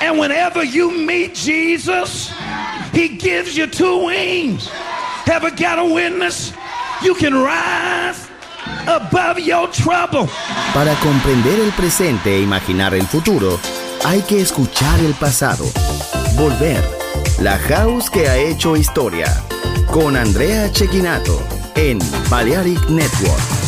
And whenever you meet Jesus, he gives you two wings. Ever got a witness? You can rise above your trouble. Para comprender el presente e imaginar el futuro, hay que escuchar el pasado. Volver. La house que ha hecho historia. Con Andrea Chequinato en Balearic Network.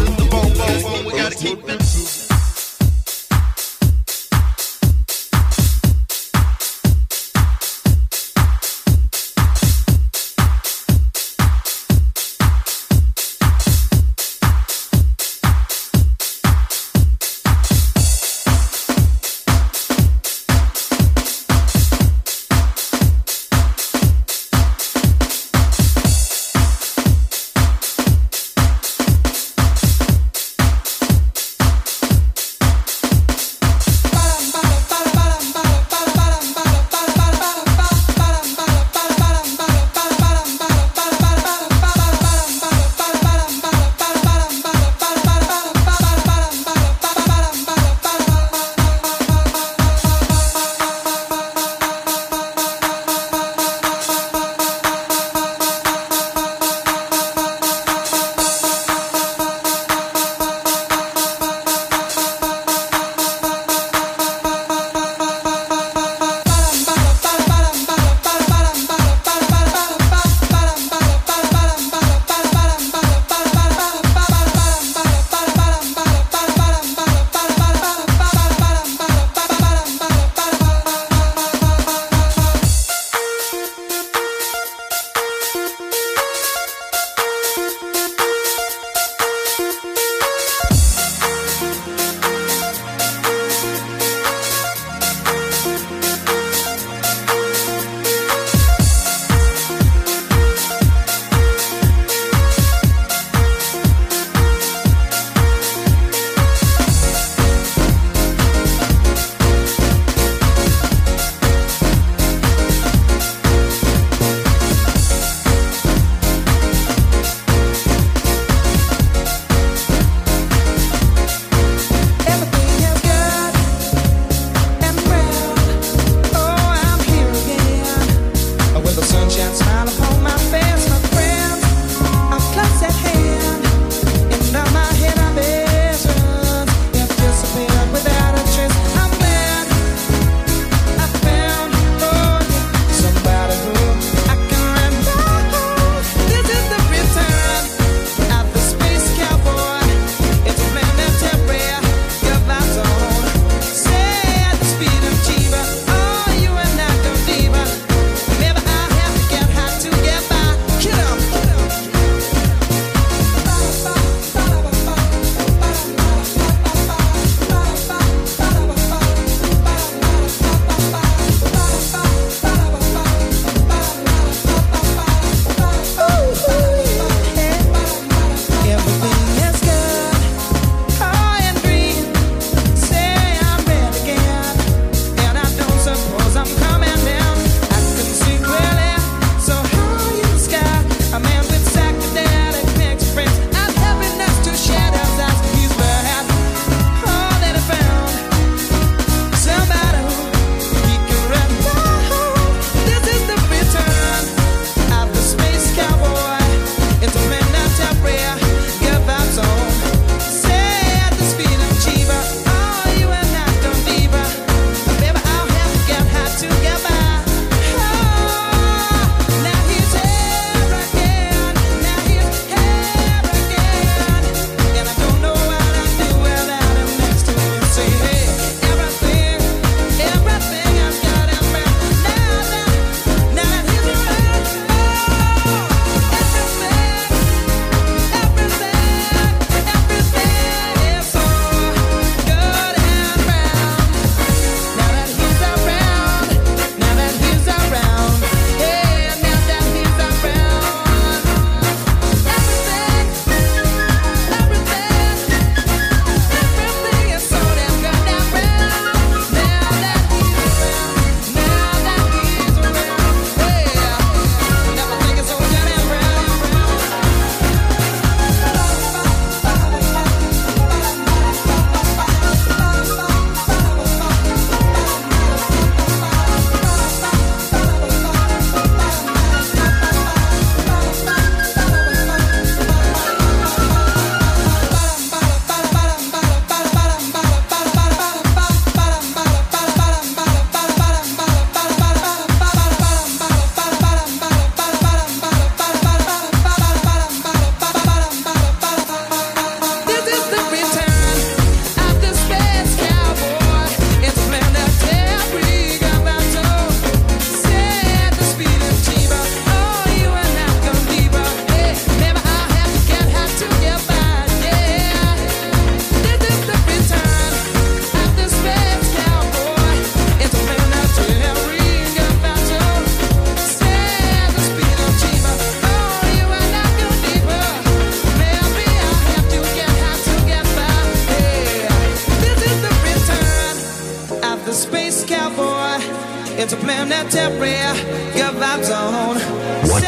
What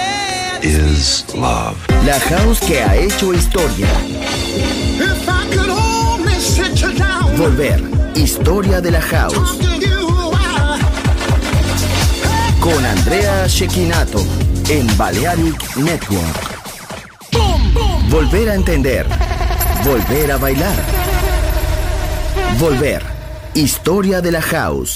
is love? La house que ha hecho historia. Volver. Historia de la house. Con Andrea Shekinato en Balearic Network. Volver a entender. Volver a bailar. Volver. Historia de la house.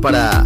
Para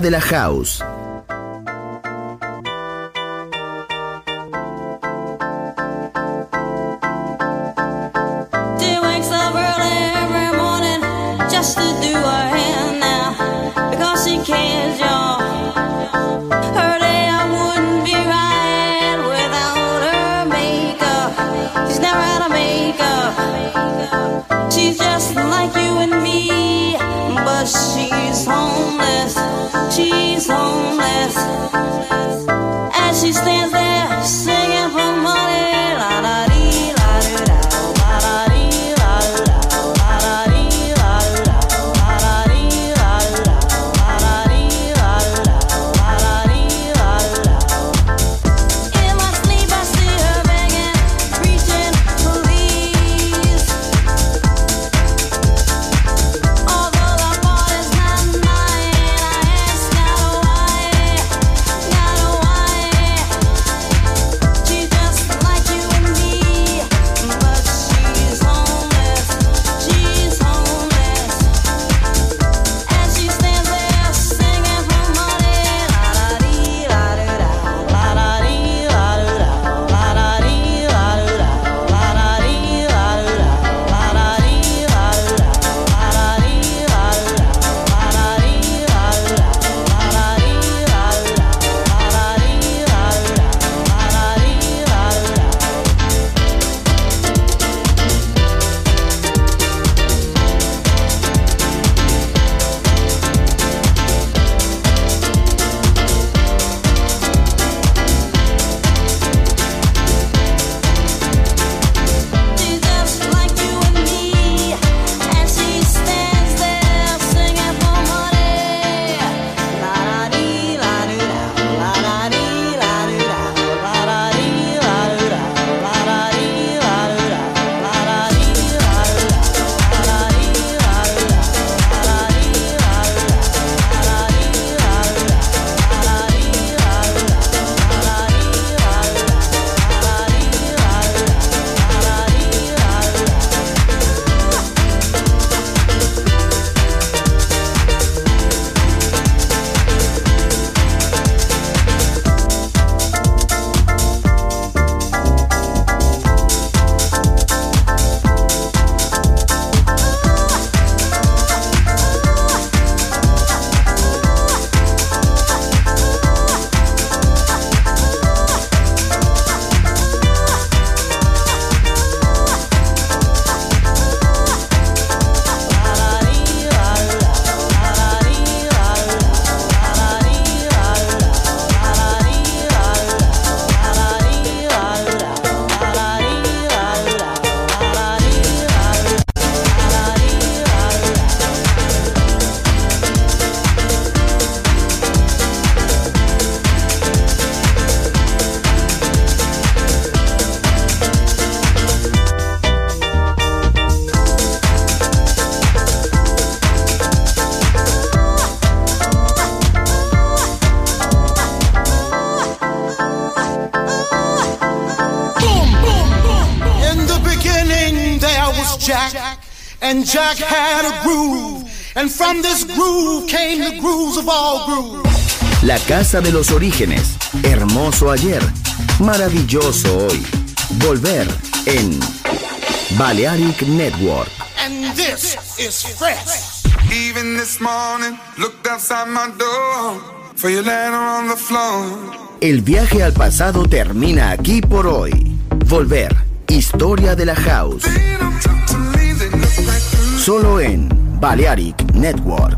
de la house. as she stands. Casa de los Orígenes, hermoso ayer, maravilloso hoy. Volver en Balearic Network. El viaje al pasado termina aquí por hoy. Volver, historia de la house. Solo en Balearic Network.